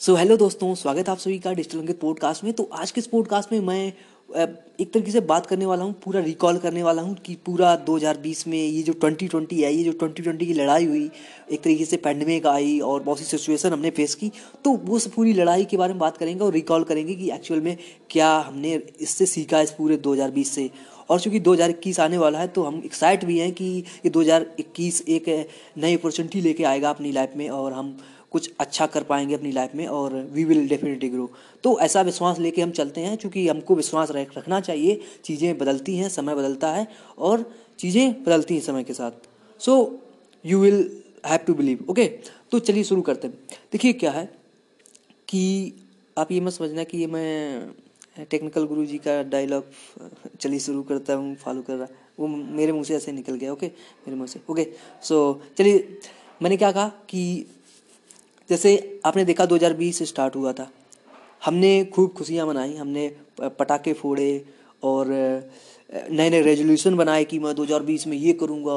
So hello दोस्तों, स्वागत है आप सभी का डिजिटल अंकित पॉडकास्ट में। तो आज के इस पॉडकास्ट में मैं एक तरीके से बात करने वाला हूँ, पूरा रिकॉल करने वाला हूँ कि पूरा 2020 में ये जो 2020 है, ये जो 2020 की लड़ाई हुई, एक तरीके से पैंडमिक आई और बहुत सी सिचुएशन हमने फेस की। तो वो पूरी लड़ाई के बारे में बात करेंगे और रिकॉल करेंगे कि एक्चुअल में क्या हमने इससे सीखा इस पूरे 2020 से। और चूँकि 2021 आने वाला है तो हम एक्साइट भी हैं कि ये 2021 एक नई अपॉर्चुनिटी लेके आएगा अपनी लाइफ में और हम कुछ अच्छा कर पाएँगे अपनी लाइफ में और वी विल डेफिनेटली ग्रो तो ऐसा विश्वास लेके हम चलते हैं क्योंकि हमको विश्वास रख, रखना चाहिए। चीज़ें बदलती हैं, समय बदलता है और चीज़ें बदलती हैं समय के साथ। So you will have to believe okay तो चलिए शुरू करते हैं। देखिए क्या है कि आप ये मत समझना कि ये मैं टेक्निकल गुरु जी का डायलॉग चलिए शुरू करता हूँ फॉलो कर रहा। वो मेरे मुँह से ऐसे निकल गया ओके मेरे मुँह से ओके सो चलिए, मैंने क्या कहा कि जैसे आपने देखा 2020 स्टार्ट हुआ था। हमने खूब खुशियाँ मनाई। हमने पटाखे फोड़े और नए नए रेजोल्यूशन बनाए कि मैं 2020 में ये करूँगा,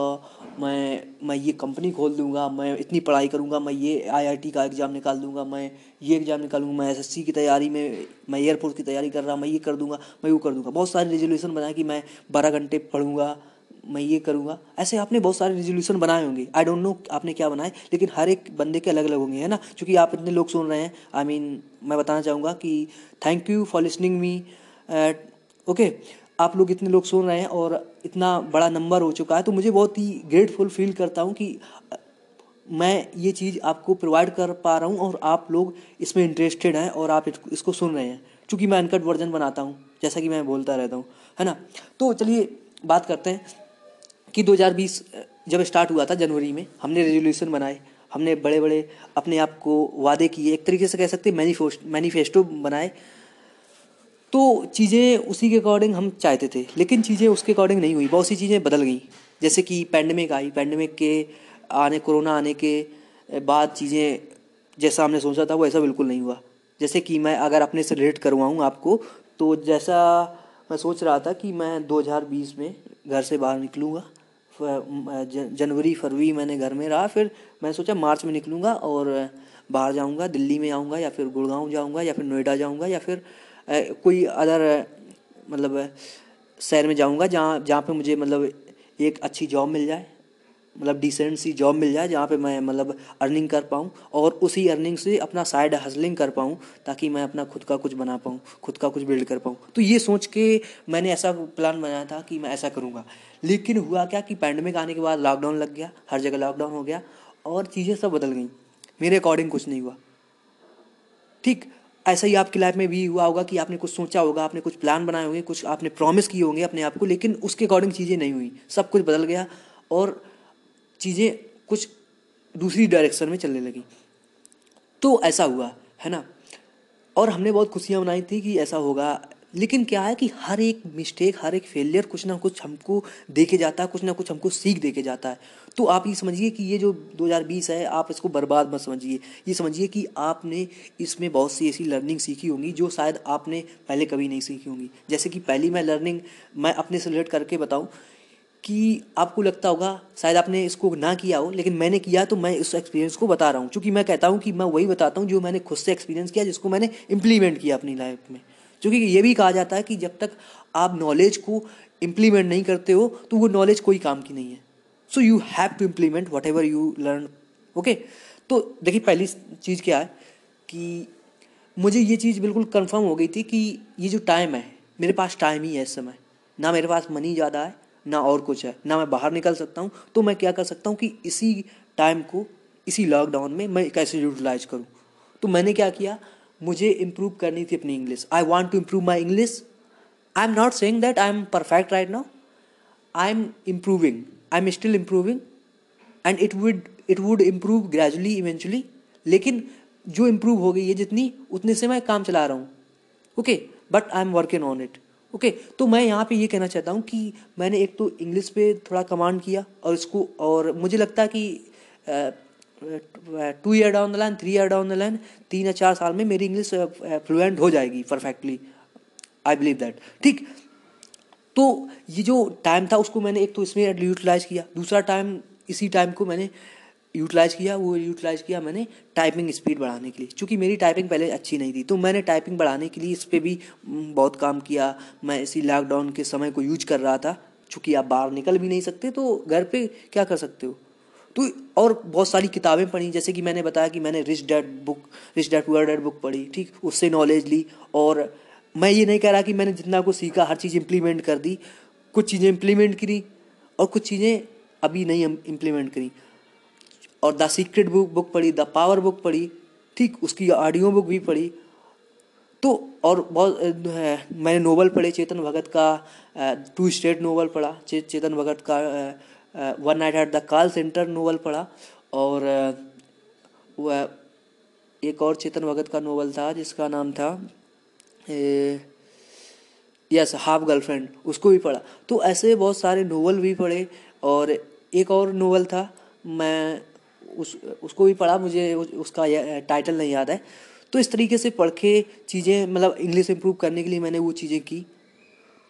मैं मैं ये कंपनी खोल दूँगा, मैं इतनी पढ़ाई करूँगा, मैं ये आईआईटी का एग्ज़ाम निकाल दूँगा, मैं ये एग्ज़ाम निकालूँगा, मैं एसएससी की तैयारी में, मैं एयरफोर्स की तैयारी कर रहा, मैं ये कर दूँगा, मैं वो कर दूँगा। बहुत सारे रेजोल्यूशन बनाए कि मैं बारह घंटे पढ़ूँगा मैं ये करूँगा। ऐसे आपने बहुत सारे रेजोल्यूशन बनाए होंगे। आई डोंट नो आपने क्या बनाए लेकिन हर एक बंदे के अलग अलग होंगे है ना? क्योंकि आप इतने लोग सुन रहे हैं। आई I मीन mean, मैं बताना चाहूँगा कि thank you for listening me okay आप लोग इतने लोग सुन रहे हैं और इतना बड़ा नंबर हो चुका है तो मुझे बहुत ही ग्रेटफुल फील करता हूँ कि मैं ये चीज़ आपको प्रोवाइड कर पा रहा हूँ और आप लोग इसमें इंटरेस्टेड हैं और आप इसको सुन रहे हैं। क्योंकि मैं अनकट वर्जन बनाता हूँ जैसा कि मैं बोलता रहता हूँ है ना? तो चलिए बात करते हैं। कि 2020 जब स्टार्ट हुआ था जनवरी में, हमने रेजोल्यूशन बनाए। हमने बड़े बड़े अपने आप को वादे किए। एक तरीके से कह सकते मैनिफेस्ट, मैनिफेस्टो बनाए। तो चीज़ें उसी के अकॉर्डिंग हम चाहते थे, लेकिन चीज़ें उसके अकॉर्डिंग नहीं हुई। बहुत सी चीज़ें बदल गई। जैसे कि पैंडमिक आई। पैंडमिक के आने, कोरोना आने के बाद चीज़ें, जैसा हमने सोचा था, वो ऐसा बिल्कुल नहीं हुआ। जैसे कि मैं अगर अपने से रिलेट करवाऊँ आपको तो जैसा मैं सोच रहा था कि मैं 2020 में घर से बाहर निकलूँगा। जनवरी, फरवरी मैंने घर में रहा, फिर मैं सोचा मार्च में निकलूँगा और बाहर जाऊँगा, दिल्ली में आऊँगा या फिर गुड़गांव जाऊँगा या फिर नोएडा जाऊँगा या फिर कोई अदर मतलब शहर में जाऊँगा जहाँ जहाँ पर मुझे मतलब एक अच्छी जॉब मिल जाए। मतलब डिसेंट सी जॉब मिल जाए जहाँ पे मैं मतलब अर्निंग कर पाऊँ और उसी अर्निंग से अपना साइड हसलिंग कर पाऊँ ताकि मैं अपना खुद का कुछ बना पाऊँ, खुद का कुछ बिल्ड कर पाऊँ। तो ये सोच के मैंने ऐसा प्लान बनाया था कि मैं ऐसा करूँगा। लेकिन हुआ क्या कि पैंडमिक आने के बाद लॉकडाउन लग गया, हर जगह लॉकडाउन हो गया और चीज़ें सब बदल गई। मेरे अकॉर्डिंग कुछ नहीं हुआ। ठीक, ऐसा ही आपकी लाइफ में भी हुआ होगा कि आपने कुछ सोचा होगा, आपने कुछ प्लान बनाए होंगे, कुछ आपने प्रॉमिस किए होंगे अपने आप को, लेकिन उसके अकॉर्डिंग चीज़ें नहीं हुई। सब कुछ बदल गया और चीज़ें कुछ दूसरी डायरेक्शन में चलने लगी। तो ऐसा हुआ, है ना? और हमने बहुत खुशियाँ मनाई थी कि ऐसा होगा। लेकिन क्या है कि हर एक मिस्टेक हर एक फेलियर कुछ ना कुछ हमको देके जाता है, कुछ ना कुछ हमको सीख देके जाता है। तो आप ये समझिए कि ये जो 2020 है, आप इसको बर्बाद मत समझिए। ये समझिए कि आपने इसमें बहुत सी ऐसी लर्निंग सीखी होंगी जो शायद आपने पहले कभी नहीं सीखी होंगी। जैसे कि पहली मैं लर्निंग मैं अपने से रिलेट करके बताऊँ कि आपको लगता होगा, शायद आपने इसको ना किया हो, लेकिन मैंने किया तो मैं उस एक्सपीरियंस को बता रहा हूँ। क्योंकि मैं कहता हूँ कि मैं वही बताता हूँ जो मैंने खुद से एक्सपीरियंस किया, जिसको मैंने इम्प्लीमेंट किया अपनी लाइफ में। क्योंकि ये भी कहा जाता है कि जब तक आप नॉलेज को इम्प्लीमेंट नहीं करते हो तो वो नॉलेज कोई काम की नहीं है। So you have to implement whatever you learn okay तो देखिए, पहली चीज़ क्या है कि मुझे ये चीज़ बिल्कुल कंफर्म हो गई थी कि ये जो टाइम है, मेरे पास टाइम ही है इस समय। ना मेरे पास मनी ज़्यादा है ना और कुछ है, ना मैं बाहर निकल सकता हूँ तो मैं क्या कर सकता हूँ कि इसी टाइम को, इसी लॉकडाउन में मैं कैसे यूटिलाइज करूँ? तो मैंने क्या किया? मुझे इम्प्रूव करनी थी अपनी English I want to improve my English I am not saying that I am perfect right now I am improving I am still improving and it would it would improve gradually eventually लेकिन जो improve हो गई है जितनी, उतने से मैं काम चला रहा हूँ। Okay but I am working on it okay okay, तो मैं यहाँ पे ये कहना चाहता हूँ कि मैंने एक तो इंग्लिश पे थोड़ा कमांड किया और इसको और मुझे लगता है कि two year down the line three year down the line तीन या चार साल में मेरी इंग्लिश फ्लुएंट हो जाएगी परफेक्टली आई बिलीव दैट ठीक तो ये जो टाइम था उसको मैंने एक तो इसमें यूटिलाइज किया दूसरा टाइम इसी टाइम को मैंने यूटिलाइज़ किया, वो यूटिलाइज़ किया मैंने टाइपिंग स्पीड बढ़ाने के लिए। क्योंकि मेरी टाइपिंग पहले अच्छी नहीं थी तो मैंने टाइपिंग बढ़ाने के लिए इस पर भी बहुत काम किया। मैं इसी लॉकडाउन के समय को यूज़ कर रहा था, चूँकि आप बाहर निकल भी नहीं सकते तो घर पे क्या कर सकते हो? तो और बहुत सारी किताबें पढ़ी, जैसे कि मैंने बताया कि मैंने rich dad book rich dad poor dad book पढ़ी, ठीक? उससे नॉलेज ली और मैं ये नहीं कह रहा कि मैंने जितना को सीखा, हर चीज़ इम्प्लीमेंट कर दी। कुछ चीज़ें इम्प्लीमेंट करी और कुछ चीज़ें अभी नहीं इम्प्लीमेंट करी। और द सीक्रेट बुक बुक पढ़ी द पावर बुक पढ़ी ठीक उसकी ऑडियो बुक भी पढ़ी। तो और बहुत मैंने नोवेल पढ़े चेतन भगत का टू स्टेट नोवेल पढ़ा चे, चेतन भगत का one night at the call centre novel पढ़ा और वह एक और चेतन भगत का नोवेल था जिसका नाम था यस हाफ़ गर्लफ्रेंड उसको भी पढ़ा। तो ऐसे बहुत सारे नोवेल भी पढ़े और एक और नोवेल था मैं उस, उसको भी पढ़ा, मुझे उसका टाइटल नहीं याद है। तो इस तरीके से पढ़ के चीज़ें मतलब इंग्लिश इम्प्रूव करने के लिए मैंने वो चीज़ें की।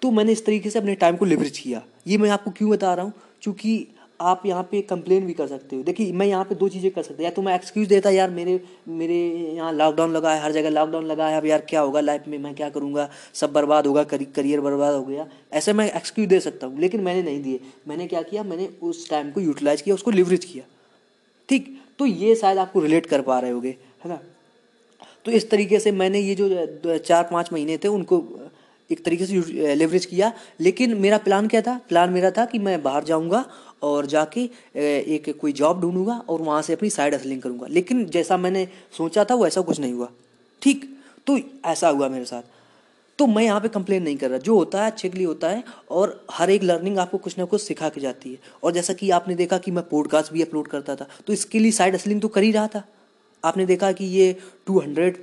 तो मैंने इस तरीके से अपने टाइम को लिवरेज किया। ये मैं आपको क्यों बता रहा हूँ? क्योंकि आप यहाँ पे कंप्लेन भी कर सकते हो। देखिए, मैं यहाँ पे दो चीज़ें कर सकता या तो मैं एक्सक्यूज़ देता, यार, मेरे मेरे यहाँ लॉकडाउन लगा है, हर जगह लॉकडाउन लगा है, अब यार क्या होगा लाइफ में? मैं क्या करूँगा? सब बर्बाद होगा करियर बर्बाद हो गया। ऐसे मैं एक्सक्यूज़ दे सकता हूँ, लेकिन मैंने नहीं दिए। मैंने क्या किया? मैंने उस टाइम को यूटिलाइज़ किया, उसको लिवरेज किया। ठीक तो ये शायद आपको रिलेट कर पा रहे होगे, है ना? तो इस तरीके से मैंने ये जो चार पाँच महीने थे, उनको, एक तरीके से लेवरेज किया। लेकिन मेरा प्लान क्या था? प्लान मेरा था कि मैं बाहर जाऊँगा और जाके एक कोई जॉब ढूंढूँगा और वहाँ से अपनी साइड हसलिंग करूँगा। लेकिन जैसा मैंने सोचा था, वैसा कुछ नहीं हुआ। ठीक तो ऐसा हुआ मेरे साथ। तो मैं यहाँ पे कंप्लेन नहीं कर रहा। जो होता है, अच्छे के लिए होता है और हर एक लर्निंग आपको कुछ ना कुछ सिखा के जाती है। और जैसा कि आपने देखा कि मैं पॉडकास्ट भी अपलोड करता था तो इसके लिए साइड असलिंग तो कर ही रहा था। आपने देखा कि ये two hundred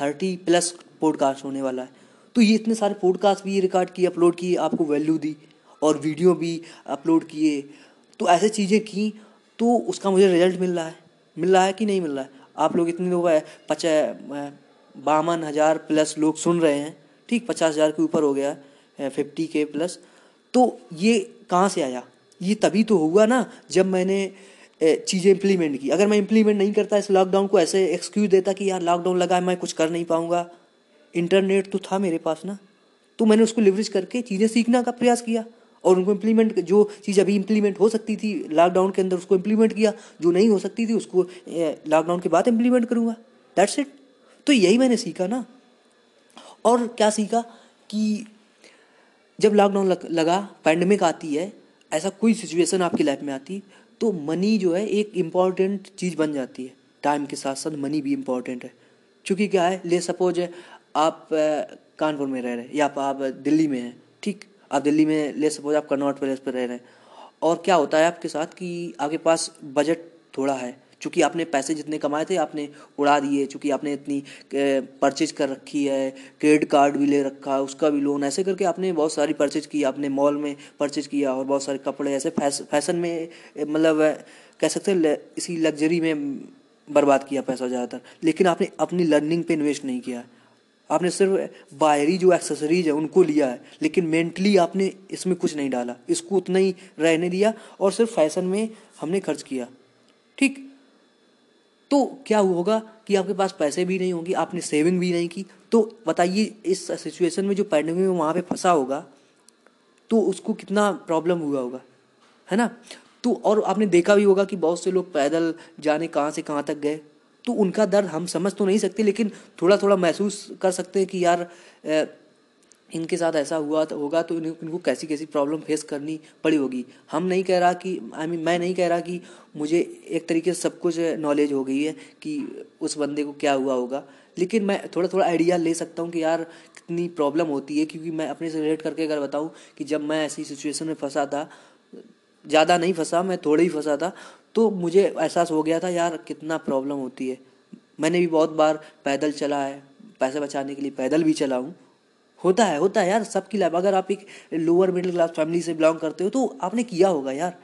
thirty plus podcast होने वाला है। तो ये इतने सारे पॉडकास्ट भी रिकॉर्ड किए अपलोड किए, आपको वैल्यू दी और वीडियो भी अपलोड किए। तो ऐसे चीज़ें की तो उसका मुझे रिज़ल्ट मिल रहा है। मिल रहा है कि नहीं मिल रहा है? आप लोग इतने लोग पचा बावन हज़ार प्लस लोग सुन रहे हैं। ठीक पचास हज़ार के ऊपर हो गया फिफ्टी के प्लस तो ये कहाँ से आया? ये तभी तो हुआ ना, जब मैंने चीज़ें इम्प्लीमेंट की। अगर मैं इम्प्लीमेंट नहीं करता इस लॉकडाउन को, ऐसे एक्सक्यूज देता कि यार लॉकडाउन लगा है मैं कुछ कर नहीं पाऊँगा। इंटरनेट तो था मेरे पास ना। तो मैंने उसको लिवरेज करके चीज़ें सीखने का प्रयास किया और उनको इम्प्लीमेंट जो चीज़ अभी इम्प्लीमेंट हो सकती थी लॉकडाउन के अंदर, उसको इम्प्लीमेंट किया। जो नहीं हो सकती थी, उसको लॉकडाउन के बाद इम्प्लीमेंट करूँगा। दैट्स इट तो यही मैंने सीखा ना। और क्या सीखा कि जब लॉकडाउन लगा पैंडमिक आती है, ऐसा कोई सिचुएशन आपकी लाइफ में आती तो मनी जो है एक इंपॉर्टेंट चीज़ बन जाती है। टाइम के साथ साथ मनी भी इंपॉर्टेंट है। क्योंकि क्या है, ले सपोज़ आप कानपुर में रह रहे हैं या आप दिल्ली में हैं, ठीक? आप दिल्ली में, ले सपोज़ आप कनॉट पैलेस पर रह रहे हैं। और क्या होता है आपके साथ कि आपके पास बजट थोड़ा है चूँकि आपने पैसे जितने कमाए थे, आपने उड़ा दिए, चूँकि आपने इतनी परचेज कर रखी है क्रेडिट कार्ड भी ले रखा है उसका भी लोन ऐसे करके आपने बहुत सारी परचेज की, आपने मॉल में परचेज किया और बहुत सारे कपड़े, ऐसे फ़ैशन में मतलब कह सकते हैं इसी लग्जरी में बर्बाद किया पैसा ज़्यादातर। लेकिन आपने अपनी लर्निंग पे इन्वेस्ट नहीं किया। आपने सिर्फ़ बाहरी जो एक्सेसरीज है, उनको लिया है, लेकिन मेंटली आपने इसमें कुछ नहीं डाला। इसको उतना ही रहने दिया और सिर्फ़ फ़ैशन में हमने खर्च किया। ठीक? तो क्या होगा कि आपके पास पैसे भी नहीं होंगे, आपने सेविंग भी नहीं की। तो बताइए, इस सिचुएशन में जो पैंडमिक में वहाँ पे फंसा होगा तो उसको कितना प्रॉब्लम हुआ होगा, है ना? तो और आपने देखा भी होगा कि बहुत से लोग पैदल जाने कहाँ से कहाँ तक गए। तो उनका दर्द हम समझ तो नहीं सकते, लेकिन थोड़ा थोड़ा महसूस कर सकते हैं कि यार इनके साथ ऐसा हुआ तो होगा तो इनको कैसी कैसी प्रॉब्लम फेस करनी पड़ी होगी। हम नहीं कह रहा कि आई मीन मैं नहीं कह रहा कि मुझे एक तरीके से सब कुछ नॉलेज हो गई है कि उस बंदे को क्या हुआ होगा। लेकिन मैं थोड़ा थोड़ा आइडिया ले सकता हूँ कि यार कितनी प्रॉब्लम होती है, क्योंकि मैं अपने से रिलेट करके अगर बताऊँ कि जब मैं ऐसी सिचुएशन में फंसा था, ज़्यादा नहीं फंसा, मैं थोड़ा ही फंसा था तो मुझे एहसास हो गया था, यार कितना प्रॉब्लम होती है। मैंने भी बहुत बार पैदल चला है, पैसे बचाने के लिए पैदल भी चला हूँ होता है होता है यार, सबकी लाइफ अगर आप एक लोअर मिडिल क्लास फैमिली से बिलोंग करते हो तो आपने किया होगा यार।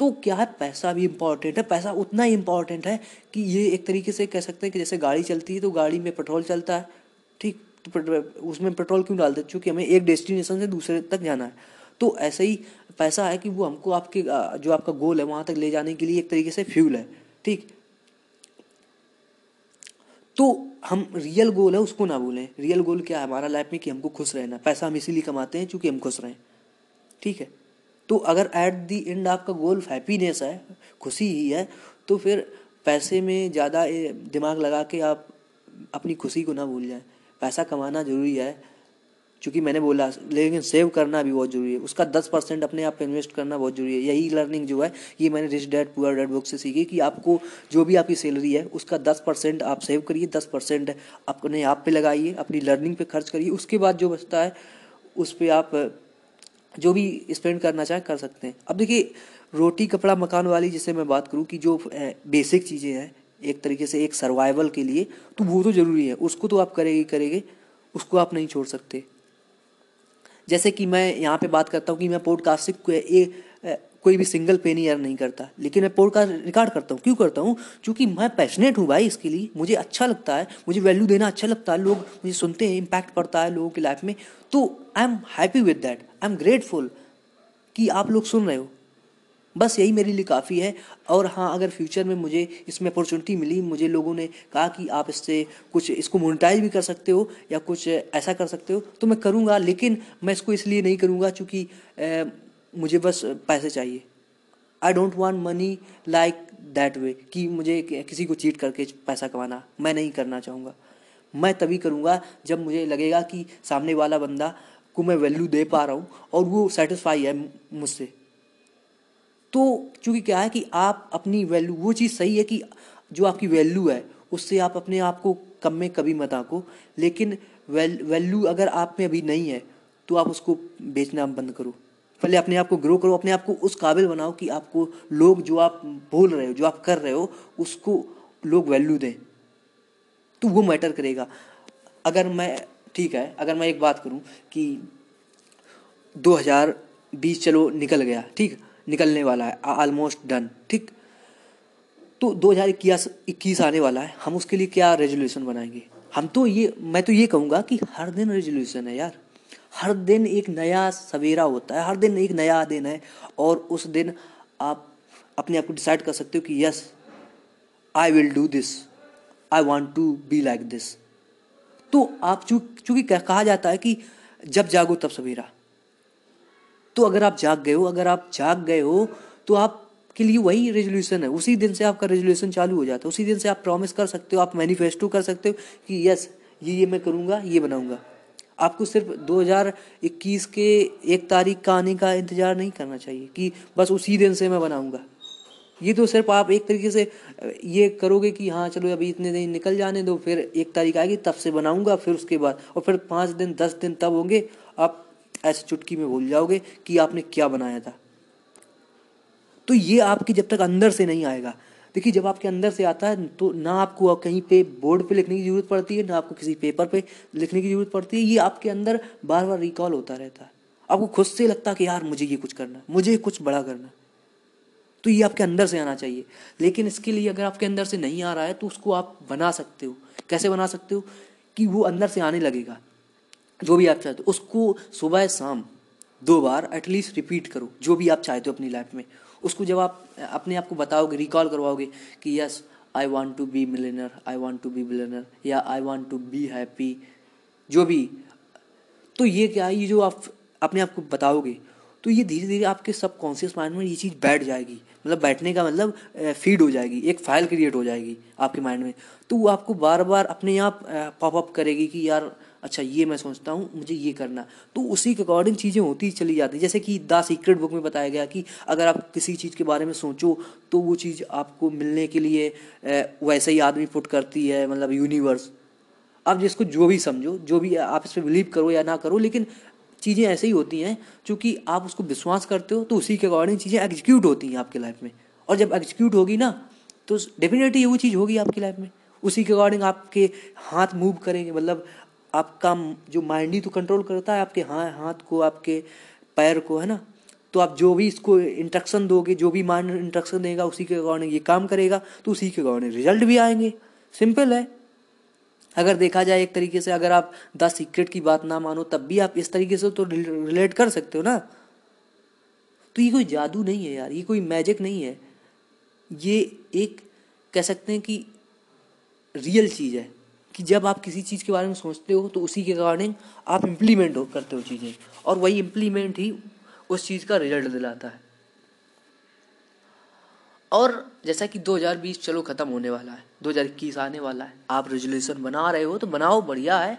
तो क्या है, पैसा भी इम्पोर्टेंट है। पैसा उतना ही इंपॉर्टेंट है कि ये एक तरीके से कह सकते हैं कि जैसे गाड़ी चलती है तो गाड़ी में पेट्रोल चलता है। ठीक तो उसमें पेट्रोल क्यों डालते हैं क्योंकि हमें एक डेस्टिनेशन से दूसरे तक जाना है। तो ऐसा ही पैसा है कि वो हमको आपके जो आपका गोल है, वहाँ तक ले जाने के लिए एक तरीके से फ्यूल है। ठीक तो हम रियल गोल है, उसको ना भूलें। रियल गोल क्या है हमारा लाइफ में कि हमको खुश रहना पैसा हम इसीलिए कमाते हैं क्योंकि हम खुश रहें। ठीक है? तो अगर एट दी एंड आपका गोल हैप्पीनेस है, खुशी ही है तो फिर पैसे में ज़्यादा दिमाग लगा के आप अपनी खुशी को ना भूल जाएँ। पैसा कमाना ज़रूरी है क्योंकि मैंने बोला, लेकिन सेव करना भी बहुत ज़रूरी है। उसका दस परसेंट अपने आप पर इन्वेस्ट करना बहुत ज़रूरी है। यही लर्निंग जो है, ये मैंने rich dad poor dad book से सीखी कि आपको जो भी आपकी सैलरी है, उसका दस परसेंट आप सेव करिए, दस परसेंट अपने आप पे लगाइए, अपनी लर्निंग पे खर्च करिए। उसके बाद जो बचता है, उस पर आप जो भी स्पेंड करना चाहें कर सकते हैं। अब देखिए, रोटी, कपड़ा, मकान वाली जिससे मैं बात करूँ कि जो बेसिक चीज़ें हैं, एक तरीके से एक सर्वाइवल के लिए तो वो तो ज़रूरी है। उसको तो आप करेंगे करेंगे, उसको आप नहीं छोड़ सकते। जैसे कि मैं यहाँ पे बात करता हूँ कि मैं पॉडकास्ट से कोई भी सिंगल पेनी अर्न नहीं करता। लेकिन मैं पॉडकास्ट रिकॉर्ड करता हूँ। क्यों करता हूँ? क्योंकि मैं पैशनेट हूँ भाई इसके लिए। मुझे अच्छा लगता है। मुझे वैल्यू देना अच्छा लगता है। लोग मुझे सुनते हैं इम्पैक्ट पड़ता है लोगों की लाइफ में। तो I am happy with that I am grateful कि आप लोग सुन रहे हो। बस यही मेरे लिए काफ़ी है। और हाँ अगर फ्यूचर में मुझे इसमें अपॉर्चुनिटी मिली, मुझे लोगों ने कहा कि आप इससे कुछ, इसको मोनिटाइज भी कर सकते हो या कुछ ऐसा कर सकते हो तो मैं करूँगा, लेकिन मैं इसको इसलिए नहीं करूँगा चूँकि मुझे बस पैसे चाहिए। I don't want money like that way कि मुझे किसी को चीट करके पैसा कमाना, मैं नहीं करना चाहूँगा। मैं तभी करूँगा जब मुझे लगेगा कि सामने वाला बंदा को मैं वैल्यू दे पा रहा हूँ और वो सेटिस्फाई है मुझसे। तो चूँकि क्या है कि आप अपनी वैल्यू वो चीज़ सही है कि जो आपकी वैल्यू है, उससे आप अपने आप को कम में कभी मत आको। लेकिन वैल्यू अगर आप में अभी नहीं है तो आप उसको बेचना बंद करो। पहले अपने आप को ग्रो करो, अपने आप को उस काबिल बनाओ कि आपको लोग जो आप बोल रहे हो, जो आप कर रहे हो, उसको लोग वैल्यू दें। तो वो मैटर करेगा। अगर मैं, ठीक है, अगर मैं एक बात करूँ कि 2020 चलो निकल गया, ठीक? निकलने वाला है ऑलमोस्ट डन ठीक? तो दो हज़ार इक्कीस इक्कीस आने वाला है, हम उसके लिए क्या रेजोल्यूशन बनाएँगे? हम तो ये, मैं तो ये कहूँगा कि हर दिन रेजोल्यूशन है यार। हर दिन एक नया सवेरा होता है, हर दिन एक नया दिन है, और उस दिन आप अपने आप को डिसाइड कर सकते हो कि yes I will do this I want to be like this तो आप चूँकि कहा जाता है कि जब जागो तब सवेरा। तो अगर आप जाग गए हो, अगर आप जाग गए हो तो आप के लिए वही रेजोल्यूशन है। उसी दिन से आपका रेजोल्यूशन चालू हो जाता है। उसी दिन से आप प्रॉमिस कर सकते हो, आप मैनिफेस्टो कर सकते हो कि यस ये ये मैं करूँगा, ये बनाऊँगा। आपको सिर्फ़ 2021 के एक तारीख का आने का इंतज़ार नहीं करना चाहिए कि बस उसी दिन से मैं बनाऊँगा। ये तो सिर्फ़ आप एक तरीके से, ये करोगे कि हाँ चलो अभी इतने दिन निकल जाने दो, फिर एक तारीख आएगी, तब से बनाऊँगा, फिर उसके बाद, और फिर पाँच दिन, दस दिन तब होंगे, आप ऐसे चुटकी में भूल जाओगे कि आपने क्या बनाया था। तो ये आपके जब तक अंदर से नहीं आएगा। देखिए, जब आपके अंदर से आता है तो ना आपको कहीं पे बोर्ड पे लिखने की ज़रूरत पड़ती है, ना आपको किसी पेपर पे लिखने की ज़रूरत पड़ती है। ये आपके अंदर बार बार रिकॉल होता रहता है। आपको खुद से लगता है कि यार, मुझे ये कुछ करना मुझे कुछ बड़ा करना है। तो ये आपके अंदर से आना चाहिए। लेकिन इसके लिए अगर आपके अंदर से नहीं आ रहा है तो उसको आप बना सकते हो। कैसे बना सकते हो? कि वो अंदर से आने लगेगा। जो भी आप चाहते हो, उसको सुबह शाम दो बार एटलीस्ट रिपीट करो, जो भी आप चाहते हो अपनी लाइफ में। उसको जब आप, अपने आप को बताओगे रिकॉल करवाओगे कि yes I want to be millionaire I want to be millionaire या I want to be happy जो भी। तो ये क्या है? ये जो आप अपने आप को बताओगे तो ये धीरे धीरे आपके सबकॉन्शियस माइंड में ये चीज़ बैठ जाएगी। मतलब बैठने का मतलब फ़ीड हो जाएगी, एक फ़ाइल क्रिएट हो जाएगी आपके माइंड में। तो वो आपको बार बार अपने आप पॉपअप करेगी कि यार अच्छा ये मैं सोचता हूँ, मुझे ये करना तो उसी के अकॉर्डिंग चीज़ें होती चली जाती जैसे कि द सीक्रेट बुक में बताया गया कि अगर आप किसी चीज़ के बारे में सोचो तो वो चीज़ आपको मिलने के लिए वैसे ही आदमी पुट करती है मतलब यूनिवर्स आप जिसको जो भी समझो, जो भी आप इस पर बिलीव करो या ना करो, लेकिन चीज़ें ऐसे ही होती हैं क्योंकि आप उसको विश्वास करते हो तो उसी के अकॉर्डिंग चीज़ें एग्जीक्यूट होती हैं आपकी लाइफ में। और जब एग्जीक्यूट होगी ना तो डेफिनेटली वो चीज़ होगी आपकी लाइफ में। उसी के अकॉर्डिंग आपके हाथ मूव करेंगे मतलब आपका जो माइंड ही तो कंट्रोल करता है, आपके हाँ हाथ को, आपके पैर को, है ना? तो आप जो भी इसको इंट्रक्शन दोगे, जो भी माइंड इंट्रक्शन देगा, उसी के अकॉर्डिंग ये काम करेगा तो उसी के अकॉर्डिंग रिज़ल्ट भी आएँगे। सिंपल है। अगर देखा जाए एक तरीके से, अगर आप द सीक्रेट की बात ना मानो, तब भी आप इस तरीके से तो रिलेट कर सकते हो ना? तो ये कोई जादू नहीं है यार, ये कोई मैजिक नहीं है। ये एक, कह सकते हैं कि रियल चीज़ है। कि जब आप किसी चीज़ के बारे में सोचते हो तो उसी के अकॉर्डिंग आप इम्प्लीमेंट हो करते हो चीज़ें। और वही इम्प्लीमेंट ही उस चीज़ का रिज़ल्ट दिलाता है। और जैसा कि 2020 चलो ख़त्म होने वाला है 2021 आने वाला है, आप रेजोल्यूशन बना रहे हो तो बनाओ, बढ़िया है,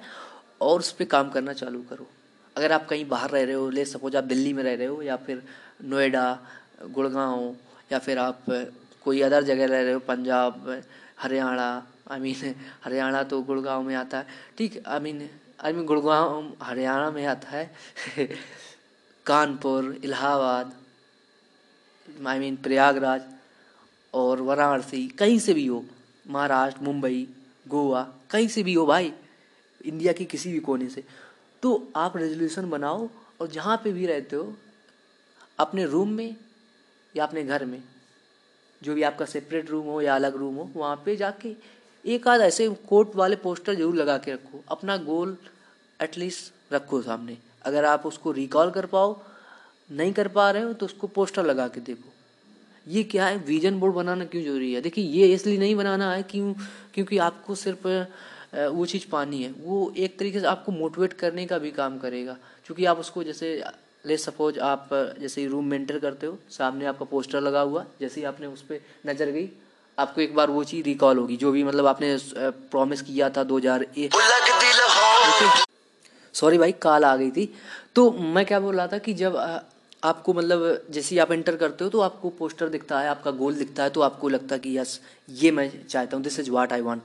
और उस पर काम करना चालू करो। अगर आप कहीं बाहर रह रहे हो, ले सपोज़ आप दिल्ली में रह रहे हो, या फिर नोएडा, गुड़गांव, या फिर आप कोई अदर जगह रह रहे हो, पंजाब हरियाणा आई मीन हरियाणा तो गुड़गांव में आता है। ठीक I mean I mean Gurgaon, Haryana में आता है। कानपुर, इलाहाबाद आई मीन प्रयागराज और वाराणसी, कहीं से भी हो, महाराष्ट्र, मुंबई, गोवा, कहीं से भी हो भाई, इंडिया की किसी भी कोने से। तो आप रेजोल्यूशन बनाओ और जहाँ पे भी रहते हो, अपने रूम में या अपने घर में जो भी आपका सेपरेट रूम हो या अलग रूम हो, वहाँ पे जाके एक आध ऐसे कोर्ट वाले पोस्टर ज़रूर लगा के रखो। अपना गोल एटलीस्ट रखो सामने। अगर आप उसको रिकॉल कर पाओ, नहीं कर पा रहे हो तो उसको पोस्टर लगा के देखो। ये क्या है? विजन बोर्ड बनाना क्यों ज़रूरी है? देखिए, ये इसलिए नहीं बनाना है क्यों क्योंकि आपको सिर्फ़ वो चीज़ पानी है। वो एक तरीके से आपको मोटिवेट करने का भी काम करेगा। क्योंकि आप उसको जैसे ले सपोज़ आप, जैसे रूम में एंटर करते हो, सामने आपका पोस्टर लगा हुआ, जैसे ही आपने उस पर नज़र गई, आपको एक बार वो चीज़ रिकॉल होगी, जो भी मतलब आपने प्रॉमिस किया था दो हज़ार सॉरी भाई कॉल आ गई थी। तो मैं क्या बोल रहा था कि जब आपको मतलब जैसे ही आप एंटर करते हो तो आपको पोस्टर दिखता है, आपका गोल दिखता है तो आपको लगता है कि यस ये मैं चाहता हूँ this is what I want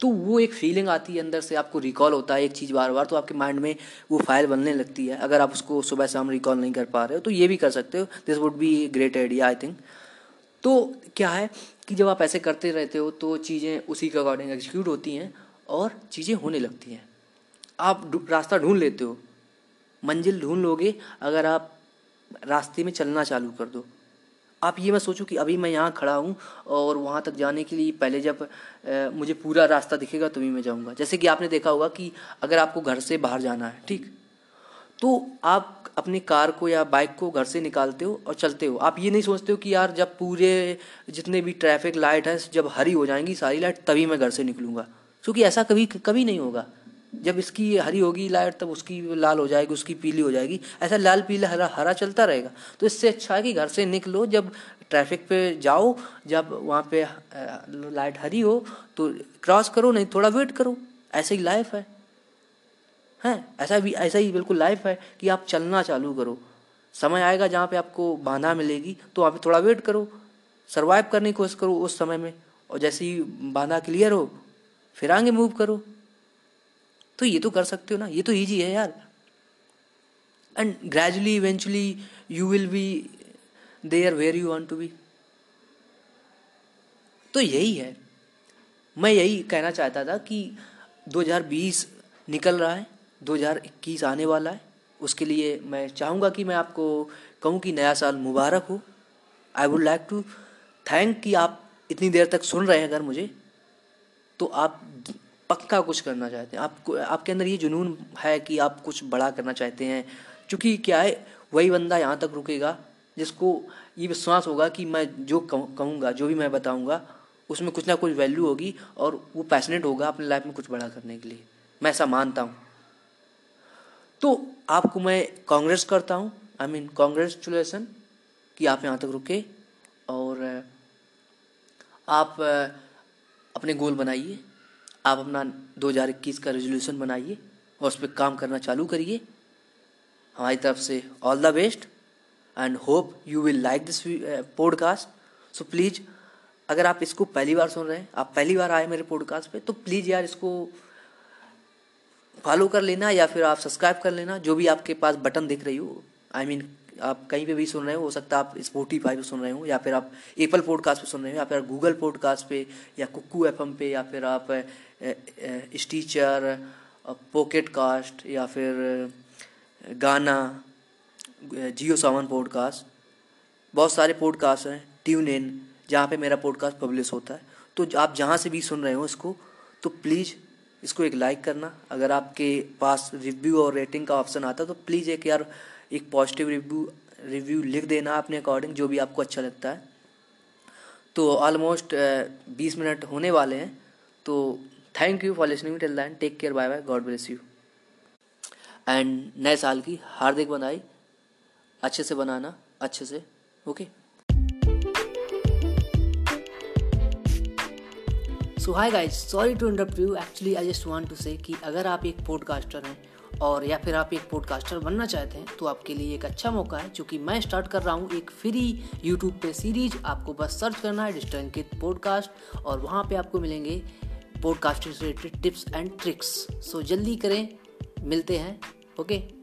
तो वो एक फीलिंग आती है अंदर से, आपको रिकॉल होता है एक चीज़ बार बार तो आपके माइंड में वो फ़ाइल बनने लगती है। अगर आप उसको सुबह शाम रिकॉल नहीं कर पा रहे हो तो ये भी कर सकते हो। This would be great idea I think तो क्या है कि जब आप ऐसे करते रहते हो तो चीज़ें उसी के अकॉर्डिंग एग्जीक्यूट होती हैं और चीज़ें होने लगती हैं। आप रास्ता ढूंढ लेते हो। मंजिल ढूंढ लोगे, अगर आप रास्ते में चलना चालू कर दो। आप ये मैं सोचो कि अभी मैं यहाँ खड़ा हूँ और वहाँ तक जाने के लिए पहले जब आ, मुझे पूरा रास्ता दिखेगा तभी मैं जाऊँगा। जैसे कि आपने देखा होगा कि अगर आपको घर से बाहर जाना है ठीक? तो आप अपनी कार को या बाइक को घर से निकालते हो और चलते हो। आप ये नहीं सोचते हो कि यार जब पूरे जितने भी ट्रैफ़िक लाइट हैं जब हरी हो जाएँगी सारी लाइट तभी मैं घर से निकलूँगा। क्योंकि ऐसा कभी कभी नहीं होगा। जब इसकी हरी होगी लाइट तब उसकी लाल हो जाएगी, उसकी पीली हो जाएगी। ऐसा लाल, पीला, हरा हरा चलता रहेगा। तो इससे अच्छा है कि घर से निकलो, जब ट्रैफ़िक पे जाओ, जब वहाँ पे लाइट हरी हो तो क्रॉस करो, नहीं थोड़ा वेट करो। ऐसे ही लाइफ है। हैं? ऐसा भी, ऐसा ही बिल्कुल लाइफ है कि आप चलना चालू करो। समय आएगा जहाँ पे आपको बांधा मिलेगी तो वहाँ पे थोड़ा वेट करो। सर्वाइव करने की कोशिश करो उस समय में। और जैसे ही बांधा क्लियर हो, फिर आगे मूव करो। तो ये तो कर सकते हो ना, ये तो ईजी है यार। And gradually eventually you will be there where you want to be तो यही है। मैं यही कहना चाहता था कि 2020 निकल रहा है 2021 आने वाला है। उसके लिए मैं चाहूँगा कि मैं आपको कहूँ कि नया साल मुबारक हो। I would like to thank कि आप इतनी देर तक सुन रहे हैं अगर मुझे। तो आप पक्का कुछ करना चाहते हैं। आपको, आपके अंदर ये जुनून है कि आप कुछ बड़ा करना चाहते हैं। क्योंकि क्या है, वही बंदा यहाँ तक रुकेगा, जिसको ये विश्वास होगा कि मैं जो कहूँगा, जो भी मैं बताऊँगा, उसमें कुछ ना कुछ वैल्यू होगी और वो पैशनेट होगा अपने लाइफ में कुछ बड़ा करने के लिए। मैं ऐसा मानता हूँ। तो आपको मैं कांग्रेस करता हूँ। आई मीन कॉन्ग्रेचुलेसन कि आप यहाँ तक रुके और आप अपने गोल बनाइए। आप अपना 2021 का रेजोल्यूशन बनाइए और उस पर काम करना चालू करिए। हमारी तरफ़ से all the best and hope you will like this podcast so please अगर आप इसको पहली बार सुन रहे हैं, आप पहली बार आए मेरे पॉडकास्ट पे तो प्लीज़ यार इसको फॉलो कर लेना या फिर आप सब्सक्राइब कर लेना, जो भी आपके पास बटन दिख रही हो। आई मीन आप कहीं पे भी सुन रहे हो हो सकता है आप स्पोटीफाई पे सुन रहे हो, या फिर आप एप्पल पॉडकास्ट पे सुन रहे हो, या फिर गूगल पॉडकास्ट पे, या कुक्कू एफ़ पे, या फिर आप स्टीचर पॉकेट कास्ट या फिर गाना जियो सावन पॉडकास्ट बहुत सारे पॉडकास्ट हैं ट्यून इन जहाँ पे मेरा पॉडकास्ट पब्लिश होता है। तो आप जहाँ से भी सुन रहे हो इसको तो प्लीज़ इसको एक लाइक करना। अगर आपके पास रिव्यू और रेटिंग का ऑप्शन आता है तो प्लीज़ एक यार एक पॉजिटिव रिव्यू रिव्यू लिख देना अपने अकॉर्डिंग जो भी आपको अच्छा लगता है। तो ऑलमोस्ट बीस मिनट होने वाले हैं। तो thank you for listening till then take care bye bye God bless you and नए साल की हार्दिक बधाई। अच्छे से बनाना, अच्छे से। Okay so hi guys sorry to interrupt you actually I just want to say कि अगर आप एक पॉडकास्टर हैं और या फिर आप एक पॉडकास्टर बनना चाहते हैं तो आपके लिए एक अच्छा मौका है, क्योंकि मैं स्टार्ट कर रहा हूँ एक फ्री यूट्यूब पे सीरीज़ आपको बस सर्च करना है डिस्टंकित पॉडकास्ट और वहाँ पे आपको मिलेंगे podcast related tips and tricks so जल्दी करें, मिलते हैं ओके